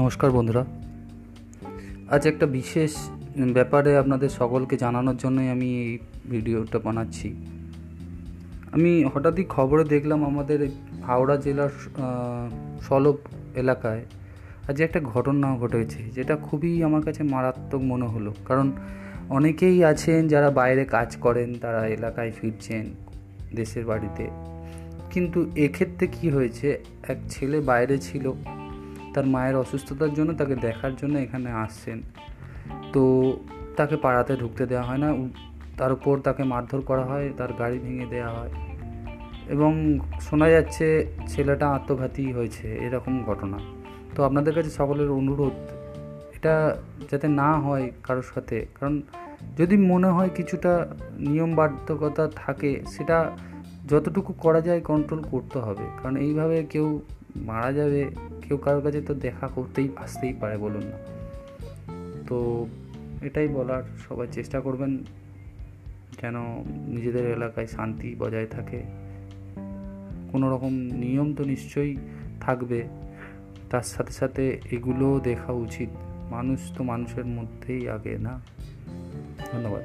নমস্কার বন্ধুরা। আজ একটা বিশেষ ব্যাপারে আপনাদের সকলকে জানানোর জন্যই আমি এই ভিডিওটা বানাচ্ছি। আমি হঠাৎই খবরে দেখলাম আমাদের হাওড়া জেলার সলব এলাকায় আজ একটা ঘটনা ঘটেছে, যেটা খুবই আমার কাছে মারাত্মক মনে হলো। কারণ অনেকেই আছেন যারা বাইরে কাজ করেন, তারা এলাকায় ফিরছেন দেশের বাড়িতে। কিন্তু এক্ষেত্রে কি হয়েছে, এক ছেলে বাইরে ছিল তার মায়ের অসুস্থতার জন্য তাকে দেখার জন্য এখানে আসছেন। তো তাকে পাড়াতে ঢুকতে দেওয়া হয় না। তার উপর তাকে মারধর করা হয়, তার গাড়ি ভেঙে দেওয়া হয় এবং শোনা যাচ্ছে ছেলেটা আত্মঘাতী হয়েছে, এরকম ঘটনা। তো আপনাদের কাছে সকলের অনুরোধ, এটা যাতে না হয় কারোর সাথে, কারণ যদি মনে হয় কিছুটা নিয়ম বাধ্যকতা থাকে, সেটা যতটুকু করা যায় কন্ট্রোল করতে হবে। কারণ এইভাবে কেউ মারা যাবে, কেউ কারোর কাছে তো দেখা করতেই আসতেই পারে বলুন না। তো এটাই বলার, সবাই চেষ্টা করবেন যেন নিজেদের এলাকায় শান্তি বজায় থাকে। কোনো রকম নিয়ম তো নিশ্চয়ই থাকবে, তার সাথে সাথে এগুলোও দেখা উচিত। মানুষ তো মানুষের মধ্যেই আগে, না? ধন্যবাদ।